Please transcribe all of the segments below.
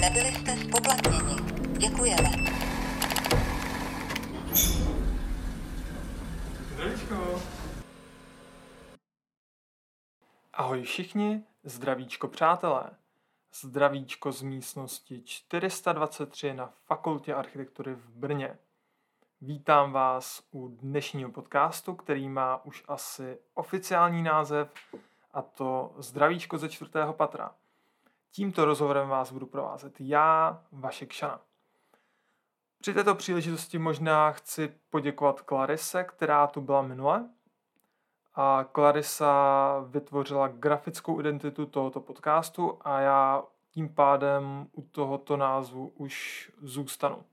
Nebyli jste spoplatněni. Děkujeme. Zdravíčko. Ahoj všichni, zdravíčko přátelé. Zdravíčko z místnosti 423 na Fakultě architektury v Brně. Vítám vás u dnešního podcastu, který má už asi oficiální název a to Zdravíčko ze čtvrtého patra. Tímto rozhovorem vás budu provázet já, Vašek Šana. Při této příležitosti možná chci poděkovat Klarise, která tu byla minule. A Clarisa vytvořila grafickou identitu tohoto podcastu a já tím pádem u tohoto názvu už zůstanu.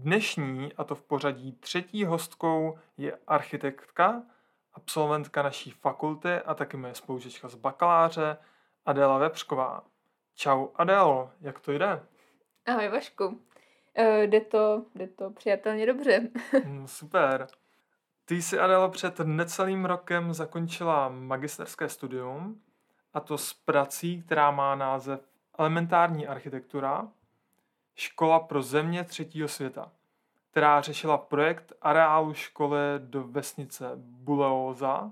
Dnešní, a to v pořadí třetí hostkou, je architektka, absolventka naší fakulty a taky moje spolužečka z bakaláře Adéla Vepřková. Čau Adélo, jak to jde? Ahoj Vašku. Uh, jde, to, jde to přijatelně dobře. Mm, super. Ty jsi, Adélo, před necelým rokem zakončila magisterské studium a to s prací, která má název Elementární architektura, škola pro země třetího světa která řešila projekt areálu školy do vesnice Buleoza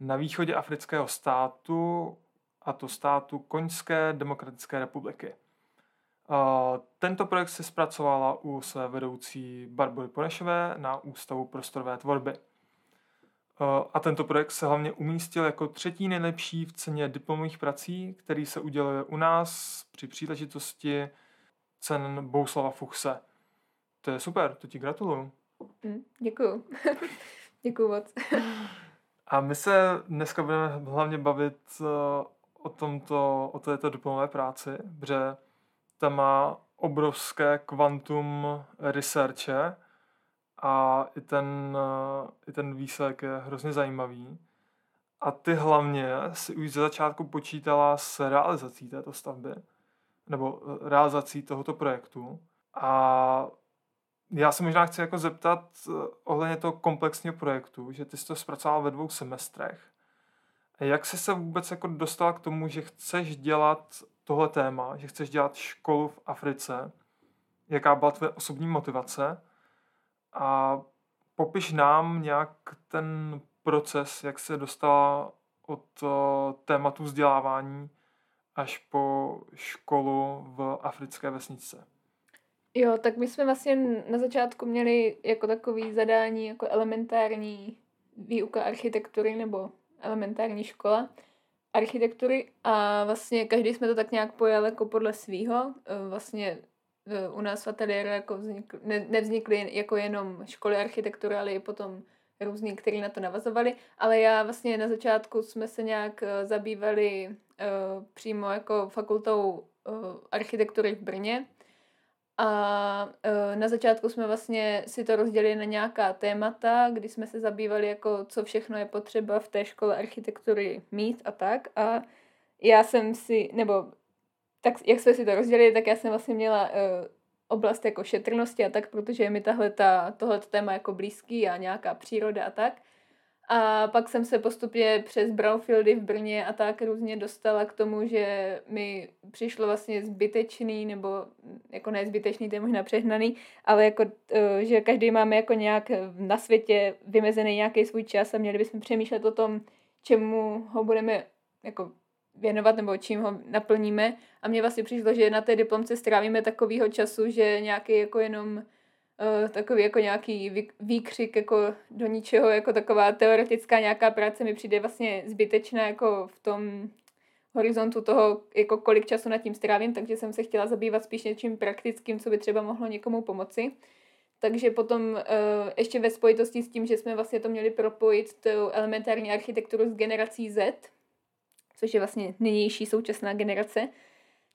na východě afrického státu, a to státu Koňské demokratické republiky. Tento projekt se zpracovala u své vedoucí Barbory Ponešové na Ústavu prostorové tvorby. A tento projekt se hlavně umístil jako třetí nejlepší v ceně diplomových prací, který se uděluje u nás při příležitosti cen Bouslava Fuchse. To je super, to ti gratuluju. Mm, děkuju. děkuju moc. A my se dneska budeme hlavně bavit uh, o tomto, o této diplomové práci, protože tam má obrovské kvantum researche a i ten, uh, i ten výsledek je hrozně zajímavý. A ty hlavně si už ze začátku počítala s realizací této stavby, nebo eh, realizací tohoto projektu. A já se možná chci jako zeptat eh, ohledně toho komplexního projektu, že ty jsi to zpracoval ve dvou semestrech. Jak jsi se vůbec jako dostala k tomu, že chceš dělat tohle téma, že chceš dělat školu v Africe? Jaká byla tvoje osobní motivace? A popiš nám nějak ten proces, jak se dostala od eh, tématu vzdělávání až po školu v africké vesnice. Jo, tak my jsme vlastně na začátku měli jako takový zadání, jako elementární výuka architektury nebo elementární škola architektury a vlastně každý jsme to tak nějak pojali jako podle svýho. E, vlastně e, u nás v ateliéru jako vznikl, ne, nevznikly jako jenom školy architektury, ale i potom různý, který na to navazovali, ale já vlastně na začátku jsme se nějak e, zabývali uh, přímo jako fakultou uh, architektury v Brně, a uh, na začátku jsme vlastně si to rozdělili na nějaká témata, kdy jsme se zabývali, jako co všechno je potřeba v té škole architektury mít a tak. A já jsem si, nebo tak jak jsme si to rozdělili, tak já jsem vlastně měla oblast jako šetrnosti a tak, protože je mi tahle ta, tohle téma jako blízký a nějaká příroda a tak. A pak jsem se postupně přes Brownfieldy v Brně a tak různě dostala k tomu, že mi přišlo vlastně zbytečný, nebo jako ne zbytečný, to je možná přehnaný, ale jako, eh, že každý máme jako nějak na světě vymezený nějaký svůj čas a měli bychom přemýšlet o tom, čemu ho budeme jako věnovat nebo čím ho naplníme. A mně vlastně přišlo, že na té diplomce strávíme takového času, že nějaký jako jenom uh, takový jako nějaký výkřik jako do ničeho, jako taková teoretická nějaká práce mi přijde vlastně zbytečná jako v tom horizontu toho, jako kolik času nad tím strávím, takže jsem se chtěla zabývat spíš něčím praktickým, co by třeba mohlo někomu pomoci. Takže potom uh, ještě ve spojitosti s tím, že jsme vlastně to měli propojit tu elementární architekturu s generací Z, což je vlastně nynější současná generace,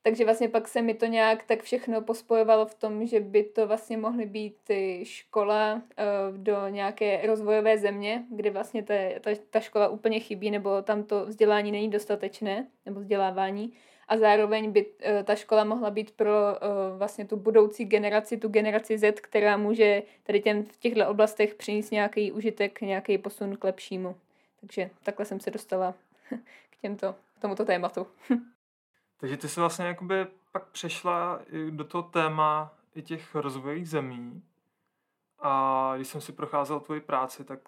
takže vlastně pak se mi to nějak tak všechno pospojovalo v tom, že by to vlastně mohly být škola uh, do nějaké rozvojové země, kde vlastně ta, ta, ta škola úplně chybí, nebo tam to vzdělání není dostatečné, nebo vzdělávání. a zároveň by uh, ta škola mohla být pro uh, vlastně tu budoucí generaci, tu generaci Z, která může tady těm, v těchto oblastech přinést nějaký užitek, nějaký posun k lepšímu. Takže takhle jsem se dostala k, těmto, k tomuto tématu. Takže ty jsi vlastně jakoby pak přešla do toho téma i těch rozvojových zemí a když jsem si procházel tvoji práci, tak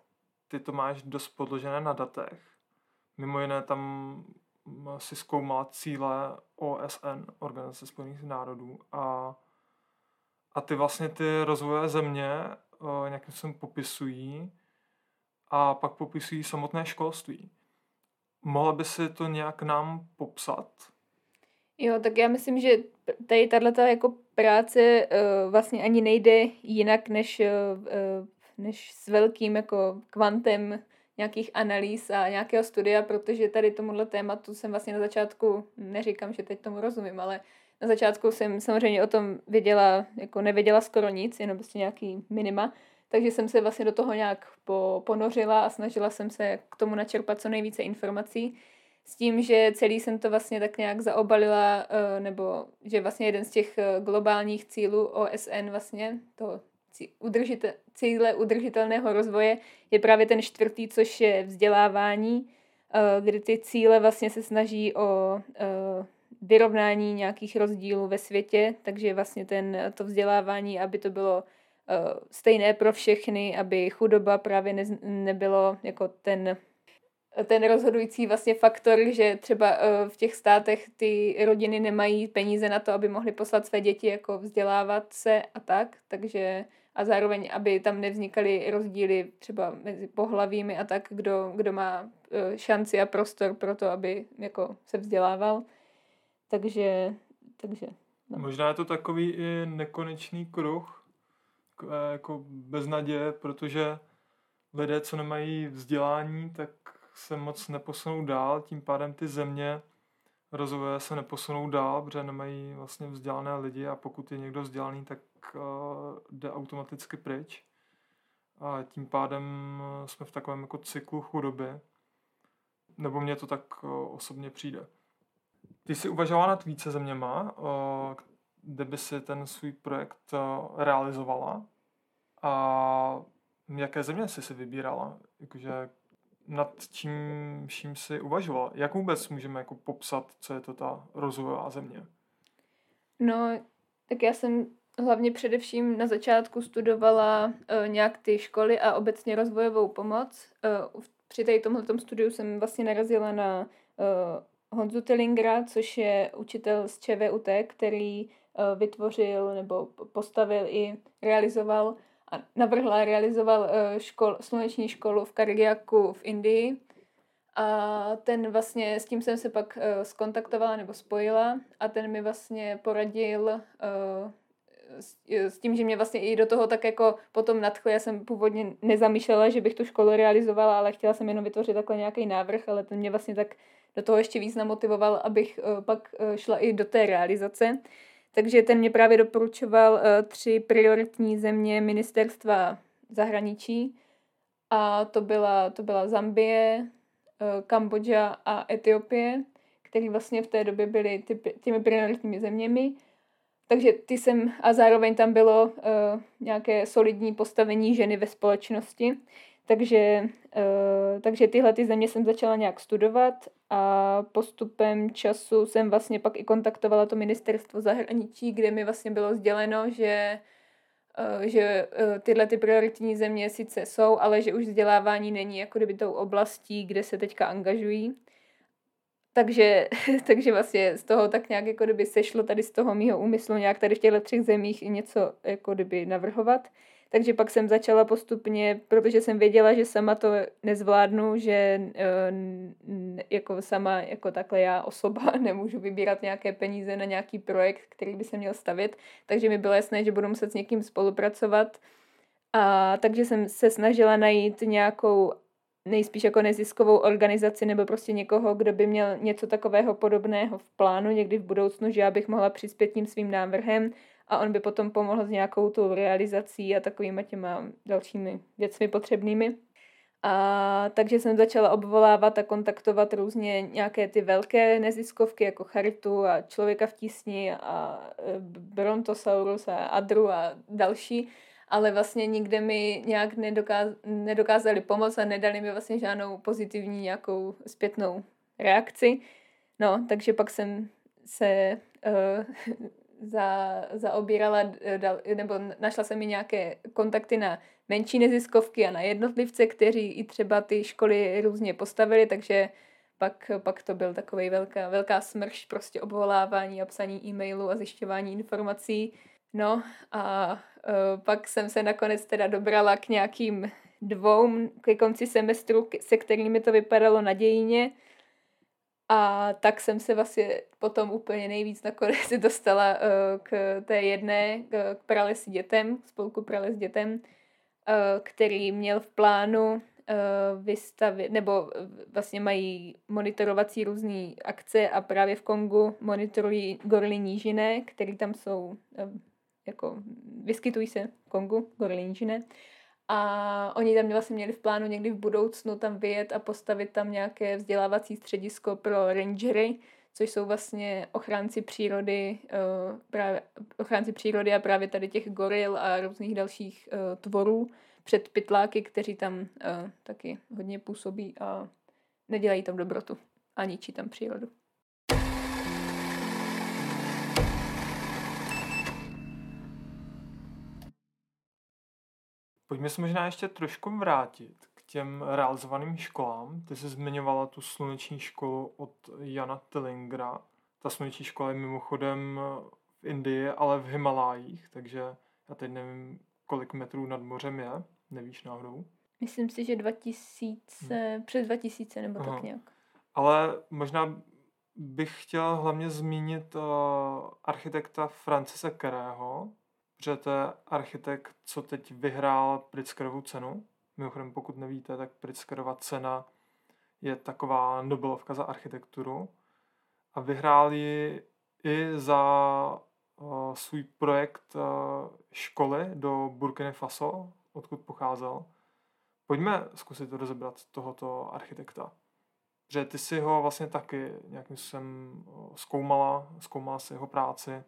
ty to máš dost podložené na datech. Mimo jiné tam si zkoumala cíle OSN, Organizace spojených národů a, a ty vlastně ty rozvojové země eh, nějakým způsobem popisují a pak popisují samotné školství. Mohla by si to nějak nám popsat? Jo, tak já myslím, že tady tato jako práce uh, vlastně ani nejde jinak než, uh, než s velkým jako kvantem nějakých analýz a nějakého studia, protože tady tomuhle tématu jsem vlastně na začátku, neříkám, že teď tomu rozumím, ale na začátku jsem samozřejmě o tom věděla, jako nevěděla skoro nic, jenom prostě nějaký minima, takže jsem se vlastně do toho nějak po, ponořila a snažila jsem se k tomu načerpat co nejvíce informací s tím, že celý jsem to vlastně tak nějak zaobalila, eh, nebo že vlastně jeden z těch eh, globálních cílů OSN vlastně, to cíle udržitelného rozvoje je právě ten čtvrtý, což je vzdělávání, eh, kdy ty cíle vlastně se snaží o vyrovnání nějakých rozdílů ve světě, takže vlastně ten, to vzdělávání, aby to bylo stejné pro všechny, aby chudoba právě ne, nebylo jako ten ten rozhodující vlastně faktor, že třeba eh, v těch státech ty rodiny nemají peníze na to, aby mohly poslat své děti jako vzdělávat se a tak, takže a zároveň, aby tam nevznikaly rozdíly třeba mezi pohlavími a tak, kdo, kdo má eh, šanci a prostor pro to, aby jako se vzdělával. Takže, takže no. Možná je to takový i nekonečný kruh, eh, jako bez naděje, protože lidé, co nemají vzdělání, tak se moc neposunou dál, tím pádem ty země rozvoje se neposunou dál, protože nemají vlastně vzdělané lidi a pokud je někdo vzdělaný, tak uh, jde automaticky pryč. A tím pádem jsme v takovém jako cyklu chudoby. Nebo mně to tak uh, osobně přijde. Ty jsi uvažovala nad více zeměma, uh, kde by si ten svůj projekt uh, realizovala. A jaké země jsi si vybírala? Jakože nad čím vším si uvažoval? Jak vůbec můžeme jako popsat, co je to ta rozvojová země? No, tak já jsem hlavně především na začátku studovala uh, nějak ty školy a obecně rozvojovou pomoc. Uh, při tady tomhle studiu jsem vlastně narazila na uh, Honzu Tillingra, což je učitel z ČVUT, který uh, vytvořil nebo postavil i realizoval a navrhl a realizoval eh, škol, sluneční školu v Kargiaku v Indii. A ten vlastně, s tím jsem se pak uh, skontaktovala nebo spojila a ten mi vlastně poradil uh, s, tím, že mě vlastně i do toho tak jako potom nadchl. Já jsem původně nezamýšlela, že bych tu školu realizovala, ale chtěla jsem jenom vytvořit takhle nějaký návrh, ale ten mě vlastně tak do toho ještě víc namotivoval, abych pak šla i do té realizace. Takže ten mě právě doporučoval uh, tři prioritní země ministerstva zahraničí a to byla, to byla Zambie, uh, Kambodža a Etiopie, které vlastně v té době byly ty, těmi prioritními zeměmi. Takže ty jsem, a zároveň tam bylo uh, nějaké solidní postavení ženy ve společnosti. Takže, uh, takže tyhle ty země jsem začala nějak studovat a postupem času jsem vlastně pak i kontaktovala to ministerstvo zahraničí, kde mi vlastně bylo sděleno, že uh, že uh, tyhle ty prioritní země sice jsou, ale že už vzdělávání není jako kdyby tou oblastí, kde se teďka angažují. Takže, takže vlastně z toho tak nějak jako kdyby sešlo tady z toho mýho úmyslu nějak tady v těchto třech zemích něco jako kdyby navrhovat. Takže pak jsem začala postupně, protože jsem věděla, že sama to nezvládnu, že eh, jako sama, jako takhle já osoba nemůžu vybírat nějaké peníze na nějaký projekt, který by se měl stavět, takže mi bylo jasné, že budu muset s někým spolupracovat. A takže jsem se snažila najít nějakou nejspíš jako neziskovou organizaci nebo prostě někoho, kdo by měl něco takového podobného v plánu někdy v budoucnu, že já bych mohla přispět tím svým návrhem a on by potom pomohl s nějakou tou realizací a takovými těma dalšími věcmi potřebnými. A takže jsem začala obvolávat a kontaktovat různě nějaké ty velké neziskovky jako Charitu a Člověka v tísni a e, Brontosaurus a Adru a další, ale vlastně nikde mi nějak nedokáz, nedokázali pomoct a nedali mi vlastně žádnou pozitivní nějakou zpětnou reakci. No, takže pak jsem se uh, za, zaobírala, eh, nebo našla jsem mi nějaké kontakty na menší neziskovky a na jednotlivce, kteří i třeba ty školy různě postavili, takže pak, pak to byl takový velká, velká smrš prostě obvolávání a psaní e-mailu a zjišťování informací. No a uh, pak jsem se nakonec teda dobrala k nějakým dvou ke konci semestru, se kterými to vypadalo nadějně. A tak jsem se vlastně potom úplně nejvíc nakonec dostala uh, k té jedné, k pralesi dětem, spolku prales dětem, uh, který měl v plánu vystavit, nebo vlastně mají monitorovací různé akce a právě v Kongu monitorují gorily nížiné, které tam jsou, jako vyskytují se v Kongu, gorily nížiné. A oni tam vlastně měli v plánu někdy v budoucnu tam vyjet a postavit tam nějaké vzdělávací středisko pro rangery, což jsou vlastně ochránci přírody, uh, právě, ochránci přírody a právě tady těch goril a různých dalších uh, tvorů před pytláky, kteří tam uh, taky hodně působí a nedělají tam dobrotu a ničí tam přírodu. Pojďme se možná ještě trošku vrátit k těm realizovaným školám. Ty jsi zmiňovala tu sluneční školu od Jana Tillingera. Ta sluneční škola je mimochodem v Indii, ale v Himalájích, takže já teď nevím, kolik metrů nad mořem je. Nevíš náhodou? Myslím si, že 2000, hmm. přes 2000 nebo Aha. tak nějak. Ale možná bych chtěl hlavně zmínit uh, architekta Francise Kerého, protože to je architekt, co teď vyhrál Pritzkerovu cenu. Mimochodem, pokud nevíte, tak Pritzkerova cena je taková Nobelovka za architekturu a vyhrál ji i za uh, svůj projekt uh, školy do Burkina Faso, odkud pocházel. Pojďme zkusit rozebrat tohoto architekta. Protože ty si ho vlastně taky nějakým způsobem zkoumala, zkoumala si jeho práci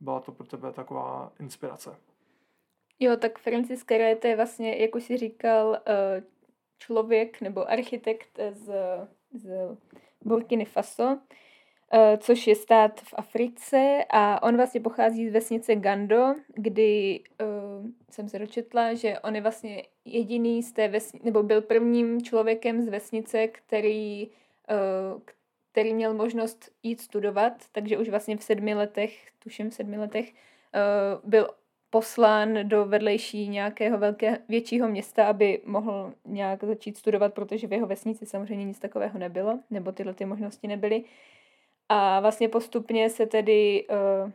byla to pro tebe taková inspirace? Jo, tak Francis Carré to je vlastně, jak už jsi říkal, eh, člověk nebo architekt z, z Burkiny Faso, eh, což je stát v Africe a on vlastně pochází z vesnice Gando, kdy uh, jsem se dočetla, že on je vlastně jediný z té vesnice, nebo byl prvním člověkem z vesnice, který, který měl možnost jít studovat, takže už vlastně v sedmi letech, tuším v sedmi letech, uh, byl poslán do vedlejší nějakého velké, většího města, aby mohl nějak začít studovat, protože v jeho vesnici samozřejmě nic takového nebylo, nebo tyhle ty možnosti nebyly. A vlastně postupně se tedy uh,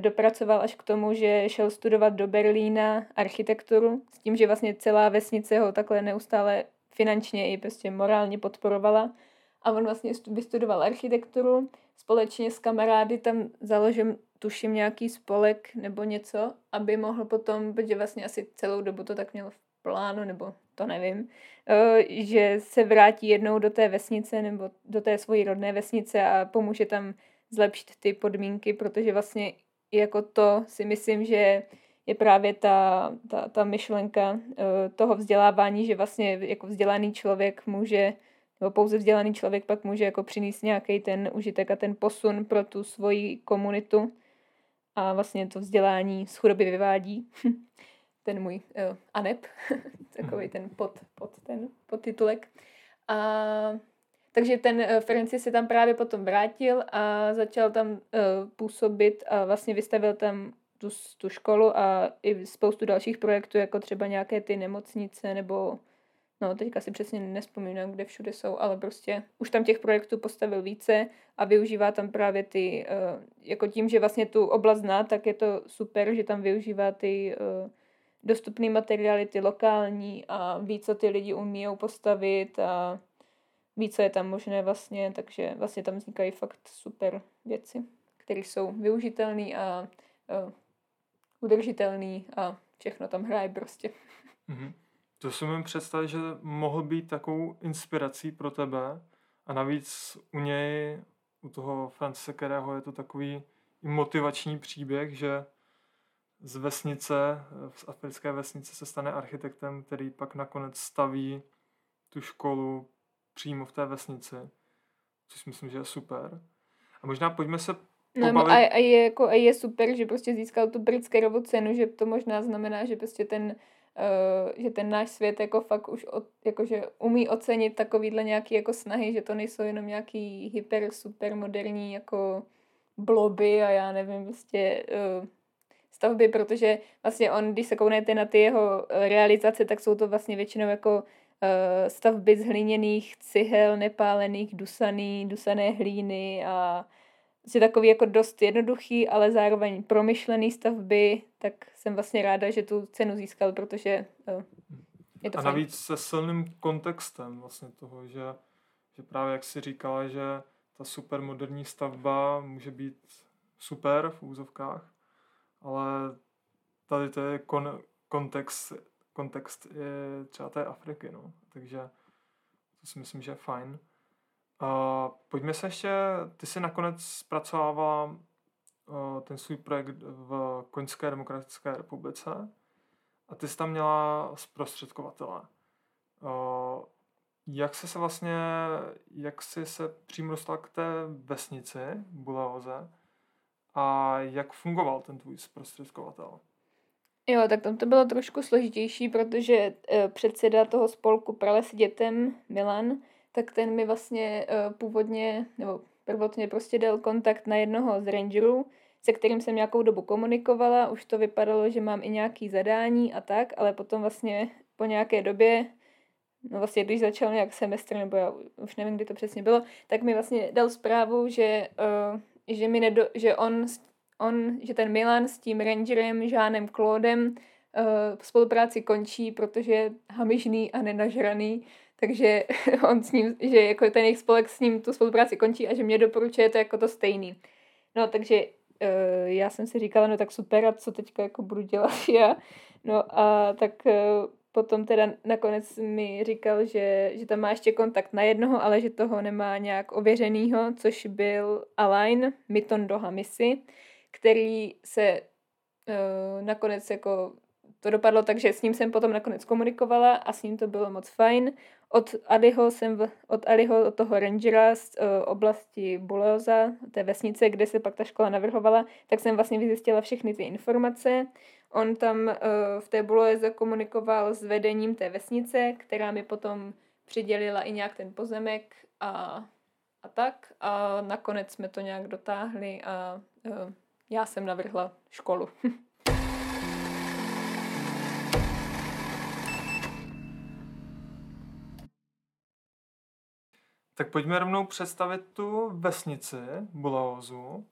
dopracoval až k tomu, že šel studovat do Berlína architekturu, s tím, že vlastně celá vesnice ho takhle neustále finančně i prostě morálně podporovala a on vlastně vystudoval architekturu, společně s kamarády tam založil, tuším, nějaký spolek nebo něco, aby mohl potom, protože vlastně asi celou dobu to tak měl v plánu, nebo to nevím, eh, že se vrátí jednou do té vesnice nebo do té svojí rodné vesnice a pomůže tam zlepšit ty podmínky, protože vlastně jako to si myslím, že je právě ta, ta, ta myšlenka eh, toho vzdělávání, že vlastně jako vzdělaný člověk může nebo pouze vzdělaný člověk pak může jako přinést nějaký ten užitek a ten posun pro tu svoji komunitu a vlastně to vzdělání z chudoby vyvádí. ten můj uh, anep, takový ten pod, pod ten podtitulek. A takže ten uh, Francis se tam právě potom vrátil a začal tam uh, působit a vlastně vystavil tam tu, tu školu a i spoustu dalších projektů, jako třeba nějaké ty nemocnice nebo No, teďka si přesně nespomínám, kde všude jsou, ale prostě už tam těch projektů postavil více a využívá tam právě ty, uh, jako tím, že vlastně tu oblast zná, tak je to super, že tam využívá ty uh, dostupné materiály, ty lokální a ví, co ty lidi umíjou postavit a ví, co je tam možné vlastně, takže vlastně tam vznikají fakt super věci, které jsou využitelné a uh, udržitelné a všechno tam hraje prostě. Mm-hmm. To si můžu představit, že mohl být takovou inspirací pro tebe a navíc u něj, u toho Francise Kerého je to takový motivační příběh, že z vesnice, z africké vesnice se stane architektem, který pak nakonec staví tu školu přímo v té vesnici, což myslím, že je super. A možná pojďme se No, pobavit... a, a, je, jako, a je super, že prostě získal tu britskou cenu, že to možná znamená, že prostě ten, uh, že ten náš svět jako fakt už od, jakože umí ocenit takovýhle nějaký jako snahy, že to nejsou jenom nějaký hyper, super moderní jako bloby a já nevím, prostě uh, stavby, protože vlastně on, když se kouknete na ty jeho realizace, tak jsou to vlastně většinou jako uh, stavby z hliněných cihel, nepálených, dusaný, dusané hlíny a je takový jako dost jednoduchý, ale zároveň promyšlený stavby, tak jsem vlastně ráda, že tu cenu získal, protože uh, je to A fajn. navíc se silným kontextem vlastně toho, že, že právě jak si říkala, že ta super moderní stavba může být super v úzovkách, ale tady to je kon, kontext, kontext je třeba té Afriky, no. Takže to si myslím, že je fajn. Uh, pojďme se ještě, ty jsi nakonec zpracovávala uh, ten svůj projekt v Koňské demokratické republice a ty jsi tam měla zprostředkovatele. Uh, jak jsi se vlastně, jak jsi se přímo dostala k té vesnici Buleoze a jak fungoval ten tvůj zprostředkovatel? Jo, tak tam to bylo trošku složitější, protože uh, předseda toho spolku Prales dětem, Milan, tak ten mi vlastně uh, původně, nebo prvotně prostě dal kontakt na jednoho z rangerů, se kterým jsem nějakou dobu komunikovala, už to vypadalo, že mám i nějaký zadání a tak, ale potom vlastně po nějaké době, no vlastně když začal nějak semestr, nebo já už nevím, kdy to přesně bylo, tak mi vlastně dal zprávu, že, uh, že, mi nedo, že on, on, že ten Milan s tím rangerem, Žánem Claudem, uh, spolupráci končí, protože je hamižný a nenažraný, takže on s ním, že jako ten jejich spolek s ním tu spolupráci končí a že mě doporučuje to jako to stejný. No takže uh, já jsem si říkala, no tak super, a co teďka jako budu dělat já? No a tak uh, potom teda nakonec mi říkal, že, že tam má ještě kontakt na jednoho, ale že toho nemá nějak ověřenýho, což byl Alain Mitondo Hamisi, který se uh, nakonec jako to dopadlo tak, že s ním jsem potom nakonec komunikovala a s ním to bylo moc fajn. Od Aliho jsem, v, od Aliho, od toho rangera z uh, oblasti Buleoza, té vesnice, kde se pak ta škola navrhovala, tak jsem vlastně vyzjistila všechny ty informace. On tam uh, v té Buleoze komunikoval s vedením té vesnice, která mi potom přidělila i nějak ten pozemek a, a tak. A nakonec jsme to nějak dotáhli a uh, já jsem navrhla školu. Tak pojďme rovnou představit tu vesnici Bulaozu.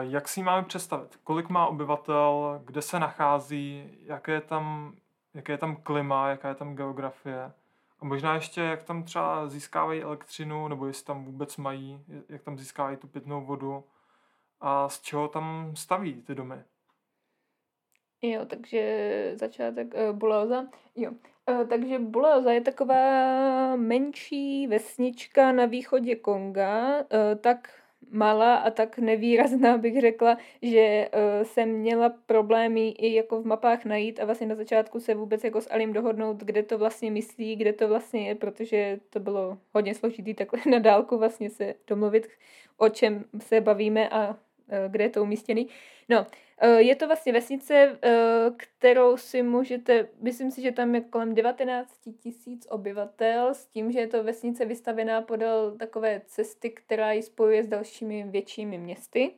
Jak si ji máme představit? Kolik má obyvatel, kde se nachází, jaké je tam, jaké je tam klima, jaká je tam geografie? A možná ještě, jak tam třeba získávají elektřinu, nebo jestli tam vůbec mají, jak tam získávají tu pitnou vodu a z čeho tam staví ty domy? Jo, takže začátek uh, Buleoza. Jo, uh, takže Buleoza je taková menší vesnička na východě Konga, uh, tak malá a tak nevýrazná bych řekla, že uh, jsem měla problémy i jako v mapách najít a vlastně na začátku se vůbec jako s Alim dohodnout, kde to vlastně myslí, kde to vlastně je, protože to bylo hodně složitý takhle na dálku vlastně se domluvit, o čem se bavíme a kde je to umístěný. No, Eh, je to vlastně vesnice, eh, kterou si můžete, myslím si, že tam je kolem 19 tisíc obyvatel, s tím, že je to vesnice vystavená podél takové cesty, která ji spojuje s dalšími většími městy.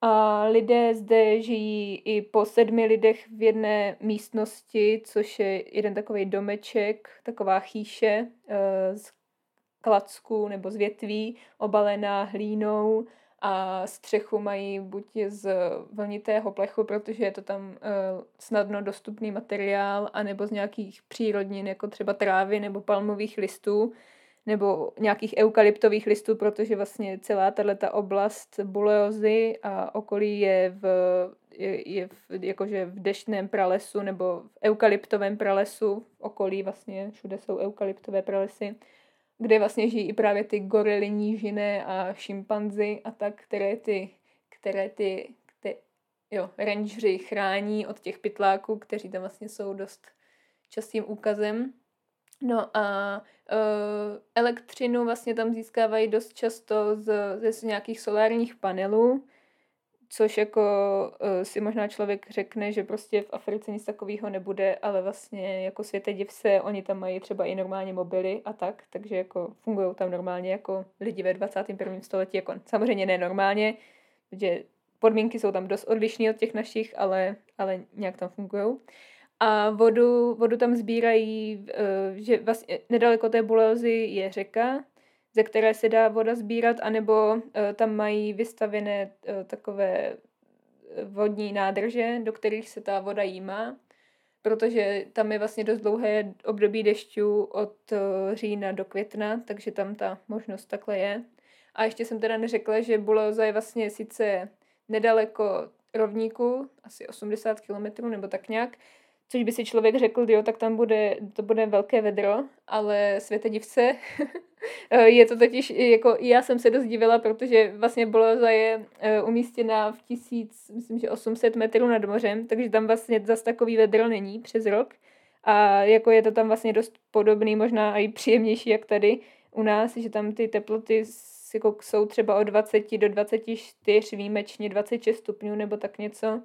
A lidé zde žijí i po sedmi lidech v jedné místnosti, což je jeden takový domeček, taková chýše eh, z klacků nebo z větví, obalená hlínou a střechu mají buď z vlnitého plechu, protože je to tam uh, snadno dostupný materiál, anebo z nějakých přírodnin, jako třeba trávy nebo palmových listů, nebo nějakých eukalyptových listů, protože vlastně celá tato oblast Buleozy a okolí je v je, je v, jakože v deštném pralesu nebo v eukalyptovém pralesu, v okolí vlastně všude jsou eukalyptové pralesy, kde vlastně žijí i právě ty gorily nížiné a šimpanzy a tak, které ty, které ty, ty jo, rangeři chrání od těch pytláků, kteří tam vlastně jsou dost častým úkazem. No a uh, elektřinu vlastně tam získávají dost často z, z nějakých solárních panelů, což jako uh, si možná člověk řekne, že prostě v Africe nic takového nebude, ale vlastně jako světe div se, oni tam mají třeba i normálně mobily a tak, takže jako fungují tam normálně jako lidi ve 21. století, jako samozřejmě ne normálně, protože podmínky jsou tam dost odlišné od těch našich, ale, ale nějak tam fungují. A vodu, vodu tam sbírají, uh, že vlastně nedaleko té Buleozy je řeka, ze které se dá voda sbírat, anebo uh, tam mají vystavěné uh, takové vodní nádrže, do kterých se ta voda jímá, protože tam je vlastně dost dlouhé období dešťů od října do května, takže tam ta možnost takhle je. A ještě jsem teda neřekla, že Buleoza je vlastně sice nedaleko rovníku, asi 80 km nebo tak nějak, Což by si člověk řekl, jo, tak tam bude, to bude velké vedro, ale světe divce. je to totiž, jako já jsem se dost divila, protože vlastně Boloza je e, umístěna v tisíc, myslím, že 800 metrů nad mořem, takže tam vlastně zase takový vedro není přes rok. A jako je to tam vlastně dost podobný, možná i příjemnější, jak tady u nás, že tam ty teploty jako jsou třeba od 20 do 24, výjimečně 26 stupňů nebo tak něco.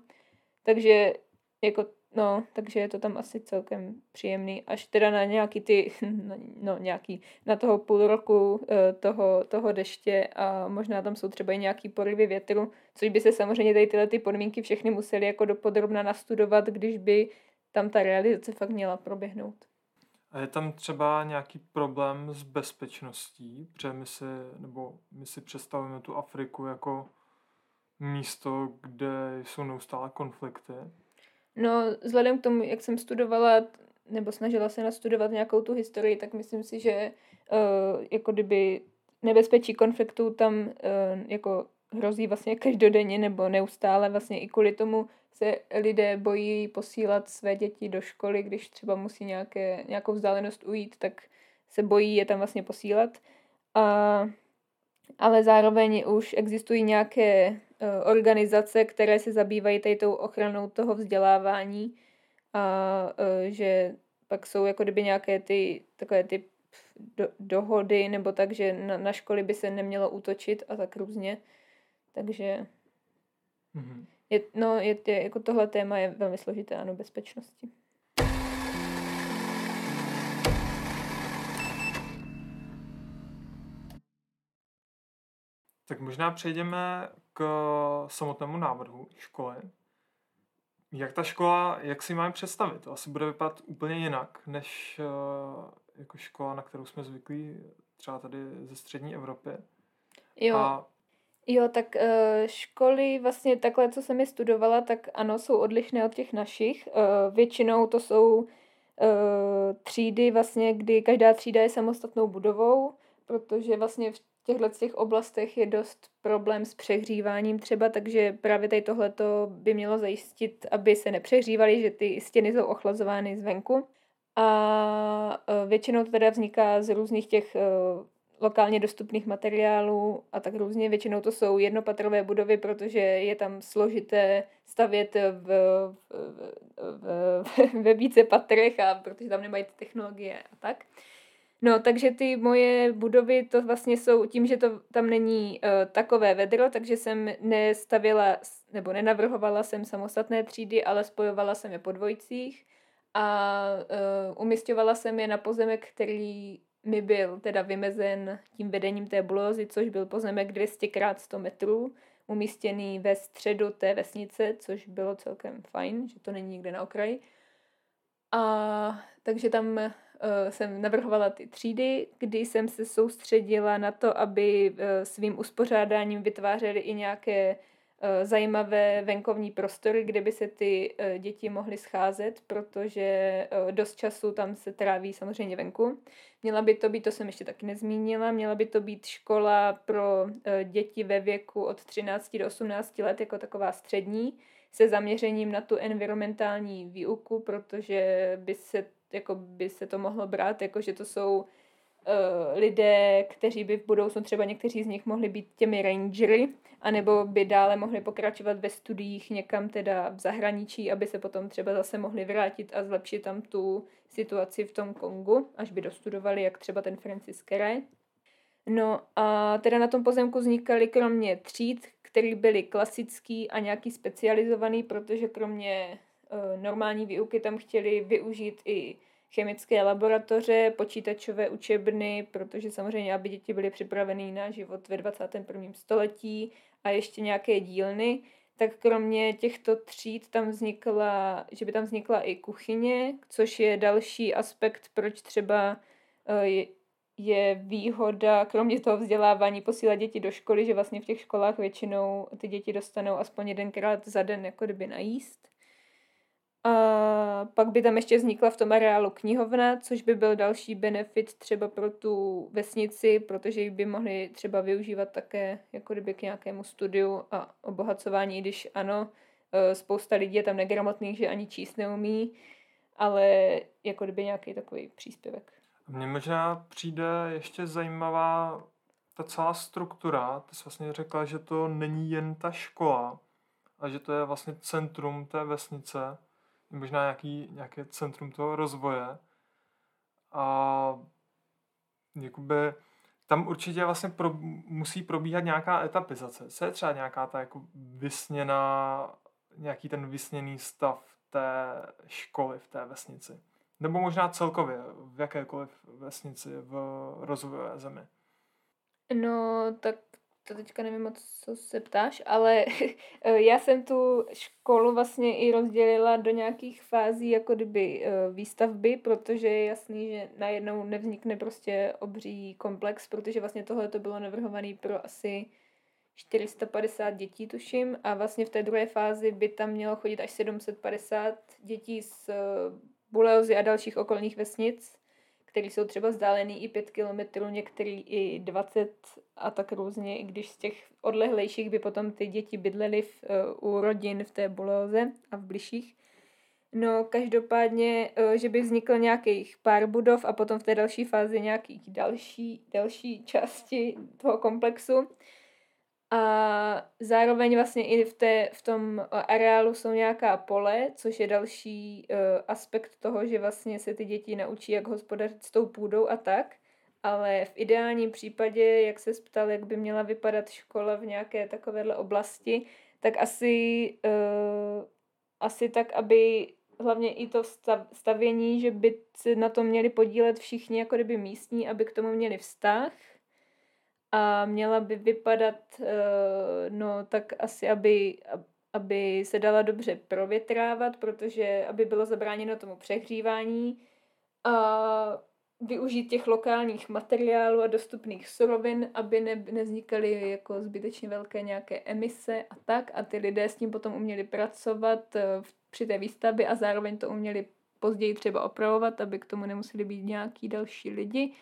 Takže jako No, takže je to tam asi celkem příjemný, až teda na nějaký ty, no, nějaký, na toho půl roku eh, toho, toho deště a možná tam jsou třeba i nějaký porivy větru, což by se samozřejmě tady tyhle ty podmínky všechny museli jako dopodrobna nastudovat, když by tam ta realizace fakt měla proběhnout. A je tam třeba nějaký problém s bezpečností, protože my si, nebo my si představujeme tu Afriku jako místo, kde jsou neustále konflikty. No, vzhledem k tomu, jak jsem studovala, nebo snažila se nastudovat nějakou tu historii, tak myslím si, že uh, jako kdyby nebezpečí konfliktů tam uh, jako hrozí vlastně každodenně nebo neustále vlastně i kvůli tomu se lidé bojí posílat své děti do školy, když třeba musí nějaké, nějakou vzdálenost ujít, tak se bojí je tam vlastně posílat. A, ale zároveň už existují nějaké organizace, které se zabývají tady tou ochranou toho vzdělávání a eh, že pak jsou jako kdyby nějaké ty takové ty do, dohody nebo tak, že na, na školy by se nemělo útočit a tak různě. Takže mm-hmm. je, no, je, je, jako tohle téma je velmi složité, ano, bezpečnosti. Tak možná přejdeme k samotnému návrhu školy. Jak ta škola, jak si máme představit? To asi bude vypadat úplně jinak, než uh, jako škola, na kterou jsme zvyklí třeba tady ze střední Evropy. Jo. A Jo, tak uh, školy vlastně takhle, co jsem je studovala, tak ano, jsou odlišné od těch našich. Většinou to jsou třídy vlastně, kdy každá třída je samostatnou budovou, protože vlastně v těchto těch oblastech je dost problém s přehříváním třeba, takže právě tady tohleto by mělo zajistit, aby se nepřehřívaly, že ty stěny jsou ochlazovány zvenku. A e, většinou to teda vzniká z různých těch e, lokálně dostupných materiálů a tak různě. Většinou to jsou jednopatrové budovy, protože je tam složité stavět v, v, v, ve více patrech a protože tam nemají technologie a tak. No, takže ty moje budovy to vlastně jsou tím, že to tam není uh, takové vedro, takže jsem nestavila nebo nenavrhovala jsem samostatné třídy, ale spojovala jsem je po dvojicích a uh, umistovala jsem je na pozemek, který mi byl teda vymezen tím vedením té bulózy, což byl pozemek 200 x 100 metrů, umístěný ve středu té vesnice, což bylo celkem fajn, že to není nikde na okraji. A takže tam jsem navrhovala ty třídy, kdy jsem se soustředila na to, aby uh, svým uspořádáním vytvářely i nějaké uh, zajímavé venkovní prostory, kde by se ty děti mohly scházet, protože dost času tam se tráví samozřejmě venku. Měla by to být, to jsem ještě taky nezmínila, měla by to být škola pro děti ve věku od 13 do 18 let jako taková střední, se zaměřením na tu environmentální výuku, protože by se, jako by se to mohlo brát, jako že to jsou uh, lidé, kteří by v budoucnu třeba někteří z nich mohli být těmi rangery, anebo by dále mohli pokračovat ve studiích někam teda v zahraničí, aby se potom třeba zase mohli vrátit a zlepšit tam tu situaci v tom Kongu, až by dostudovali, jak třeba ten Francis Kere. No a teda na tom pozemku vznikaly kromě tříd, které byly klasický a nějaký specializovaný, protože kromě normální výuky tam chtěli využít i chemické laboratoře, počítačové učebny, protože samozřejmě, aby děti byly připravené na život ve 21. století a ještě nějaké dílny, tak kromě těchto tříd tam vznikla, že by tam vznikla i kuchyně, což je další aspekt, proč třeba uh, je výhoda, kromě toho vzdělávání, posílat děti do školy, že vlastně v těch školách většinou ty děti dostanou aspoň jedenkrát za den jako kdyby najíst. A pak by tam ještě vznikla v tom areálu knihovna, což by byl další benefit třeba pro tu vesnici, protože ji by mohli třeba využívat také jako kdyby k nějakému studiu a obohacování, když ano, e, spousta lidí je tam negramotných, že ani číst neumí, ale jako kdyby nějaký takový příspěvek. Mně možná přijde ještě zajímavá ta celá struktura. Ty jsi vlastně řekla, že to není jen ta škola, a že to je vlastně centrum té vesnice, možná nějaký, nějaké centrum toho rozvoje. A jakoby, tam určitě vlastně pro, musí probíhat nějaká etapizace. Co je třeba nějaká ta jako vysněná, nějaký ten vysněný stav té školy v té vesnici? Nebo možná celkově v jakékoliv vesnici v rozvojové zemi? No, tak to teďka nevím co se ptáš, ale já jsem tu školu vlastně i rozdělila do nějakých fází jako kdyby eh, výstavby, protože je jasný, že najednou nevznikne prostě obří komplex, protože vlastně tohle to bylo navrhované pro asi 450 dětí, tuším, a vlastně v té druhé fázi by tam mělo chodit až 750 dětí z Buleozy a dalších okolních vesnic, které jsou třeba vzdálený i 5 kilometrů, některý i 20 a tak různě, i když z těch odlehlejších by potom ty děti bydlely v, uh, u rodin v té Buleoze a v bližších. No, každopádně, uh, že by vznikl nějakých pár budov a potom v té další fázi nějakých další, další části toho komplexu. A zároveň vlastně i v, té, v tom eh, areálu jsou nějaká pole, což je další uh, aspekt toho, že vlastně se ty děti naučí, jak hospodařit s tou půdou a tak. Ale v ideálním případě, jak se ptal, jak by měla vypadat škola v nějaké takovéhle oblasti, tak asi, uh, asi tak, aby hlavně i to stav, stavění, že by se na to měli podílet všichni jako kdyby místní, aby k tomu měli vztah a měla by vypadat, uh, no tak asi, aby, aby se dala dobře provětrávat, protože aby bylo zabráněno tomu přehřívání a využít těch lokálních materiálů a dostupných surovin, aby ne, nevznikaly jako zbytečně velké nějaké emise a tak a ty lidé s tím potom uměli pracovat uh, při té výstavbě a zároveň to uměli později třeba opravovat, aby k tomu nemuseli být nějaký další lidi.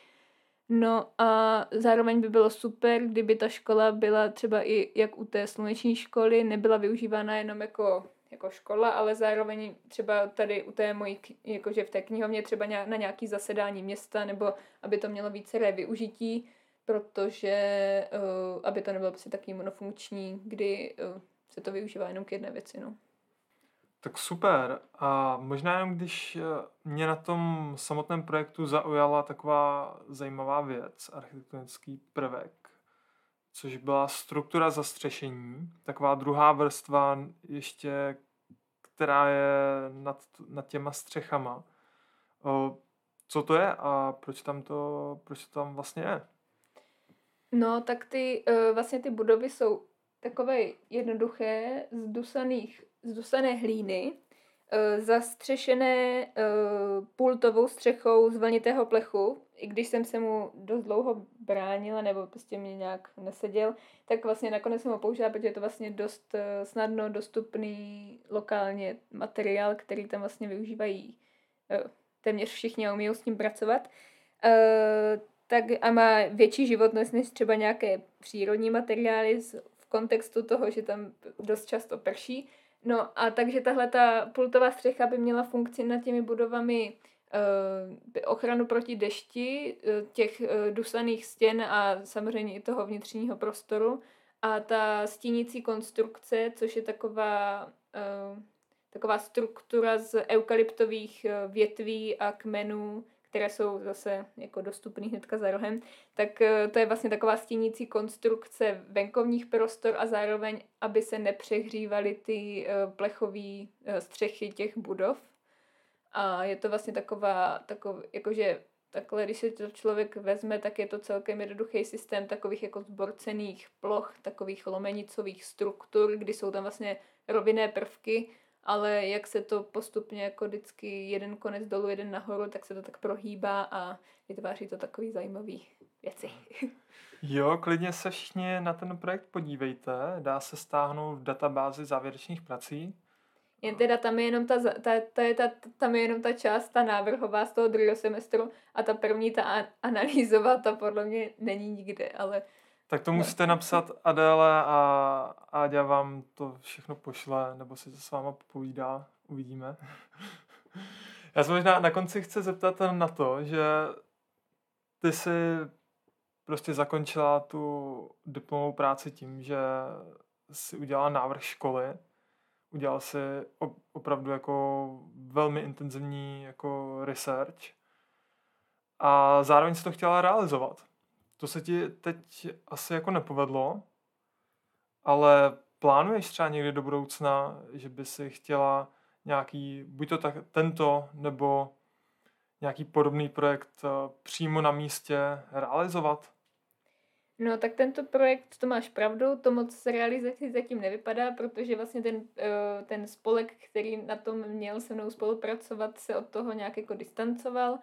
No a zároveň by bylo super, kdyby ta škola byla třeba i jak u té sluneční školy, nebyla využívána jenom jako, jako škola, ale zároveň třeba tady u té mojí, jakože v té knihovně třeba na nějaký zasedání města, nebo aby to mělo více využití, protože uh, aby to nebylo prostě taky monofunkční, kdy uh, se to využívá jenom k jedné věci. No. Tak super. A možná jenom když eh, mě na tom samotném projektu zaujala taková zajímavá věc, architektonický prvek, což byla struktura zastřešení, taková druhá vrstva ještě, která je nad, nad těma střechama. Co to je a proč tam to, proč to tam vlastně je? No, tak ty, eh, vlastně ty budovy jsou takové jednoduché, z dusaných z hlíny, eh, zastřešené eh, pultovou střechou z vlnitého plechu, i když jsem se mu dost dlouho bránila, nebo prostě mě nějak neseděl, tak vlastně nakonec jsem ho použila, protože je to vlastně dost eh, snadno dostupný lokálně materiál, který tam vlastně využívají téměř všichni a umí s tím pracovat. Tak a má větší životnost než třeba nějaké přírodní materiály v kontextu toho, že tam dost často prší No a takže tahle ta pultová střecha by měla funkci nad těmi budovami uh, ochranu proti dešti, uh, těch uh, dusaných stěn a samozřejmě i toho vnitřního prostoru. A ta stínící konstrukce, což je taková, taková struktura z eukalyptových větví a kmenů, které jsou zase jako dostupné hnedka za rohem, tak eh, to je vlastně taková stínící konstrukce venkovních prostor a zároveň, aby se nepřehřívaly ty eh, plechové eh, střechy těch budov. A je to vlastně taková, takový, jakože takhle, když se to člověk vezme, tak je to celkem jednoduchý systém takových jako zborcených ploch, takových lomenicových struktur, kdy jsou tam vlastně rovinné prvky ale jak se to postupně jako vždycky jeden konec dolů, jeden nahoru, tak se to tak prohýbá a vytváří to takový zajímavý věci. Jo, klidně se všichni na ten projekt podívejte. Dá se stáhnout v databázi závěrečných prací. Jen teda tam je jenom ta, ta, ta, ta, tam je jenom ta část, ta návrhová z toho druhého semestru a ta první, ta analýzová, ta podle mě není nikde, ale tak to musíte napsat Adele a Áďa vám to všechno pošle, nebo si to s váma povídá, uvidíme. Já se možná na konci chci zeptat na to, že ty jsi prostě zakončila tu diplomovou práci tím, že si udělala návrh školy, udělal si opravdu jako velmi intenzivní jako research a zároveň si to chtěla realizovat. To se ti teď asi jako nepovedlo, ale plánuješ třeba někdy do budoucna, že by si chtěla nějaký, buď to tak, tento, nebo nějaký podobný projekt eh, přímo na místě realizovat? No tak tento projekt, to máš pravdu, to moc realizaci zatím nevypadá, protože vlastně ten, eh, ten spolek, který na tom měl se mnou spolupracovat, se od toho nějak jako distancoval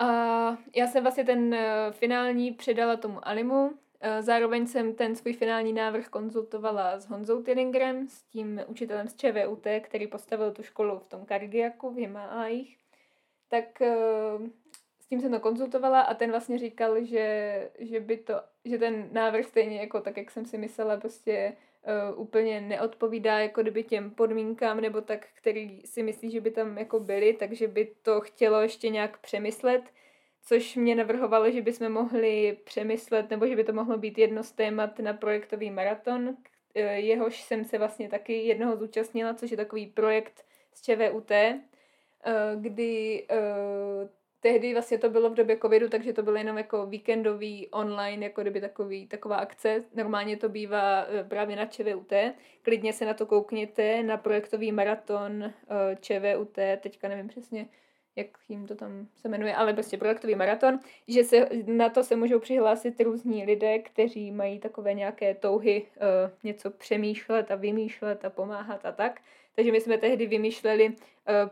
a já jsem vlastně ten eh, finální předala tomu Alimu, eh, Zároveň jsem ten svůj finální návrh konzultovala s Honzou Tillingrem, s tím učitelem z ČVUT, který postavil tu školu v tom Kargiaku v Himalájích. Tak eh, s tím jsem to konzultovala a ten vlastně říkal, že, že, by to, že ten návrh stejně jako tak, jak jsem si myslela, prostě uh, úplně neodpovídá jako kdyby těm podmínkám nebo tak, který si myslí, že by tam jako byly, takže by to chtělo ještě nějak přemyslet, což mě navrhovalo, že bychom mohli přemyslet, nebo že by to mohlo být jedno z témat na projektový maraton, eh, jehož jsem se vlastně taky jednoho zúčastnila, což je takový projekt z ČVUT, eh, kdy tehdy vlastně to bylo v době covidu, takže to bylo jenom jako víkendový online, jako kdyby takový, taková akce. Normálně to bývá e, právě na ČVUT. Klidně se na to koukněte, na projektový maraton e, ČVUT, teďka nevím přesně, jak jim to tam se jmenuje, ale prostě projektový maraton, že se, na to se můžou přihlásit různí lidé, kteří mají takové nějaké touhy uh, něco přemýšlet a vymýšlet a pomáhat a tak. Takže my jsme tehdy vymýšleli uh,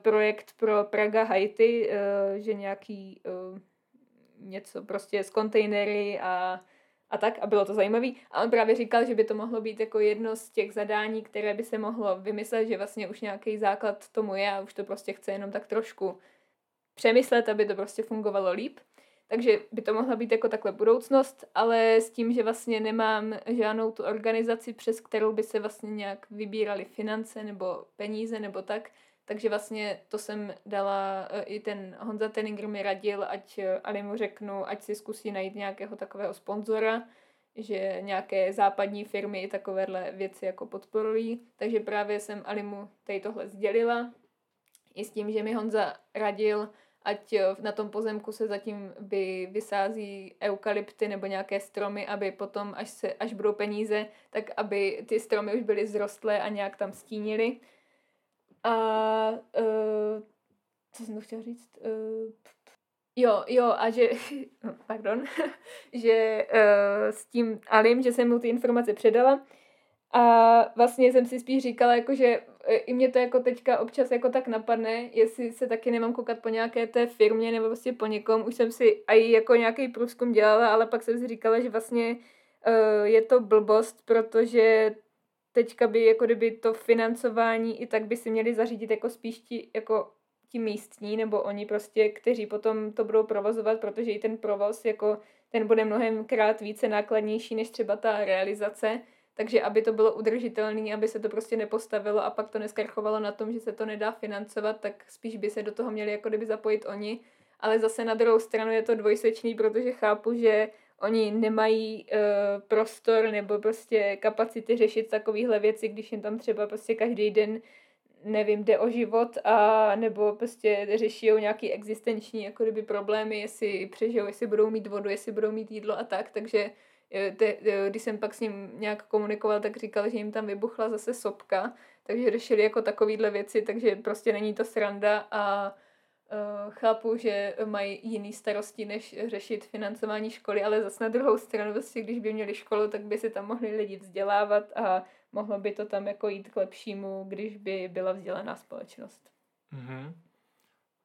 projekt pro Praga Haiti, uh, že nějaký uh, něco prostě z kontejnery a, a tak a bylo to zajímavé. A on právě říkal, že by to mohlo být jako jedno z těch zadání, které by se mohlo vymyslet, že vlastně už nějaký základ tomu je a už to prostě chce jenom tak trošku přemyslet, aby to prostě fungovalo líp. Takže by to mohla být jako takhle budoucnost, ale s tím, že vlastně nemám žádnou tu organizaci, přes kterou by se vlastně nějak vybíraly finance nebo peníze nebo tak, takže vlastně to jsem dala, eh, i ten Honza Teninger mi radil, ať eh, Ali mu řeknu, ať si zkusí najít nějakého takového sponzora, že nějaké západní firmy i takovéhle věci jako podporují. Takže právě jsem Alimu tady tohle sdělila. I s tím, že mi Honza radil, ať eh, na tom pozemku se zatím vy, vysází eukalypty nebo nějaké stromy, aby potom, až, se, až budou peníze, tak aby ty stromy už byly zrostlé a nějak tam stínily. A uh, co jsem to chtěla říct? Uh, jo, jo, a že, pardon, že uh, s tím Alim, že jsem mu ty informace předala, a vlastně jsem si spíš říkala, jako, že e, i mě to jako teďka občas jako tak napadne, jestli se taky nemám koukat po nějaké té firmě nebo prostě po někom. Už jsem si i jako nějaký průzkum dělala, ale pak jsem si říkala, že vlastně uh, je to blbost, protože teďka by jako kdyby to financování i tak by si měli zařídit jako spíš ti, jako ti místní nebo oni prostě, kteří potom to budou provozovat, protože i ten provoz jako ten bude mnohem krát více nákladnější než třeba ta realizace takže aby to bylo udržitelné, aby se to prostě nepostavilo a pak to neskarchovalo na tom, že se to nedá financovat, tak spíš by se do toho měli jako kdyby zapojit oni. Ale zase na druhou stranu je to dvojsečný, protože chápu, že oni nemají uh, prostor nebo prostě kapacity řešit takovéhle věci, když jim tam třeba prostě každý den nevím, jde o život a nebo prostě řeší nějaký existenční jako kdyby problémy, jestli přežijou, jestli budou mít vodu, jestli budou mít jídlo a tak, takže te, když jsem pak s ním nějak komunikoval, tak říkal, že jim tam vybuchla zase sopka, takže řešili jako takovýhle věci, takže prostě není to sranda a uh, chápu, že mají jiný starosti, než řešit financování školy, ale zase na druhou stranu, vlastně, když by měli školu, tak by si tam mohli lidi vzdělávat a mohlo by to tam jako jít k lepšímu, když by byla vzdělaná společnost. Mm-hmm.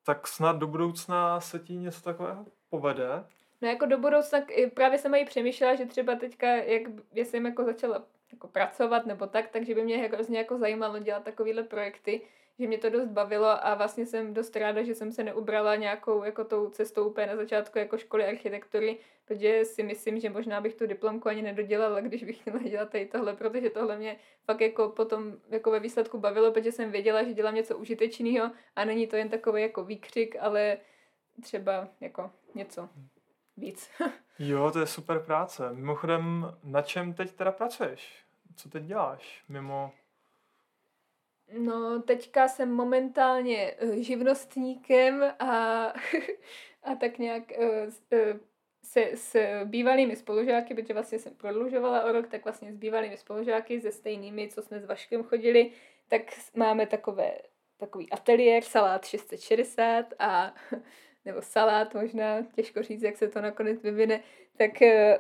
Tak snad do budoucna se ti něco takového povede? No jako do budoucna, právě jsem i přemýšlela, že třeba teďka, jak jsem jako začala jako pracovat nebo tak, takže by mě hrozně jako zajímalo dělat takovéhle projekty, že mě to dost bavilo a vlastně jsem dost ráda, že jsem se neubrala nějakou jako tou cestou úplně na začátku jako školy architektury, protože si myslím, že možná bych tu diplomku ani nedodělala, když bych měla dělat tady tohle, protože tohle mě fakt jako potom jako ve výsledku bavilo, protože jsem věděla, že dělám něco užitečného a není to jen takový jako výkřik, ale třeba jako něco víc. jo, to je super práce. Mimochodem, na čem teď teda pracuješ? Co teď děláš mimo No, teďka jsem momentálně eh, živnostníkem a, a tak nějak eh, eh, se s bývalými spolužáky, protože vlastně jsem prodlužovala o rok, tak vlastně s bývalými spolužáky, se stejnými, co jsme s Vaškem chodili, tak máme takové, takový ateliér, salát 660 a nebo salát možná, těžko říct, jak se to nakonec vyvine, tak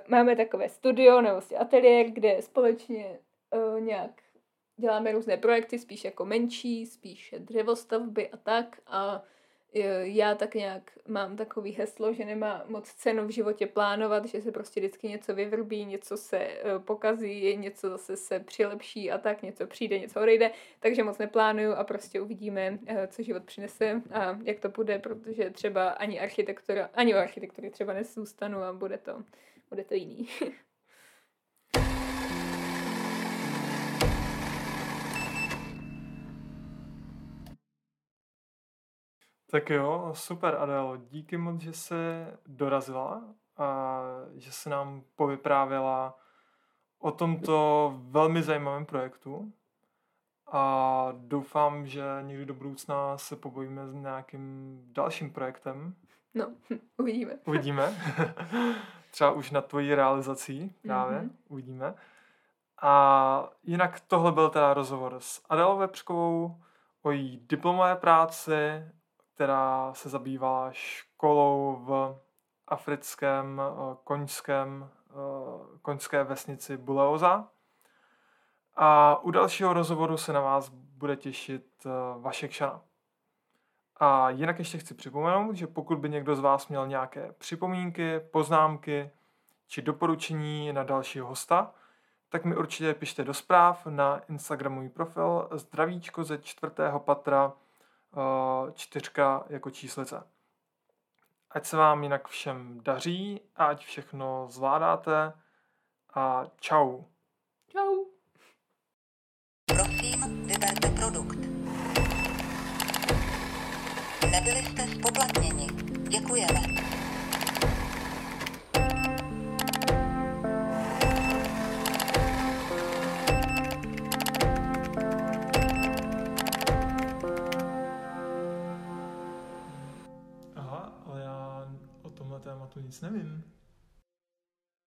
máme takové studio nebo vlastně ateliér, kde společně uh, nějak děláme různé projekty, spíš jako menší, spíš dřevostavby a tak a já tak nějak mám takový heslo, že nemá moc cenu v životě plánovat, že se prostě vždycky něco vyvrbí, něco se e, pokazí, něco zase se přilepší a tak, něco přijde, něco odejde, takže moc neplánuju a prostě uvidíme, e, co život přinese a jak to bude, protože třeba ani architektura, ani o architektury třeba nezůstanu a bude to, bude to jiný. Tak jo, super Adélo, díky moc, že jsi dorazila a že se nám povyprávěla o tomto velmi zajímavém projektu a doufám, že někdy do budoucna se pobojíme s nějakým dalším projektem. No, uvidíme. Uvidíme. Třeba už na tvojí realizací právě. Mm-hmm. Uvidíme. A jinak tohle byl teda rozhovor s Adélou Vepřkovou o její diplomové práci, která se zabývala školou v africkém eh, koňském, eh, koňské vesnici Buleoza. A u dalšího rozhovoru se na vás bude těšit eh, Vašek Šana. A jinak ještě chci připomenout, že pokud by někdo z vás měl nějaké připomínky, poznámky či doporučení na dalšího hosta, tak mi určitě pište do zpráv na Instagramový profil zdravíčko ze čtvrtého patra čtyřka jako číslice. Ať se vám jinak všem daří, ať všechno zvládáte a čau. Čau. Prosím, vyberte produkt. Nebyli jste spoplatněni. Děkujeme. to nic nevím.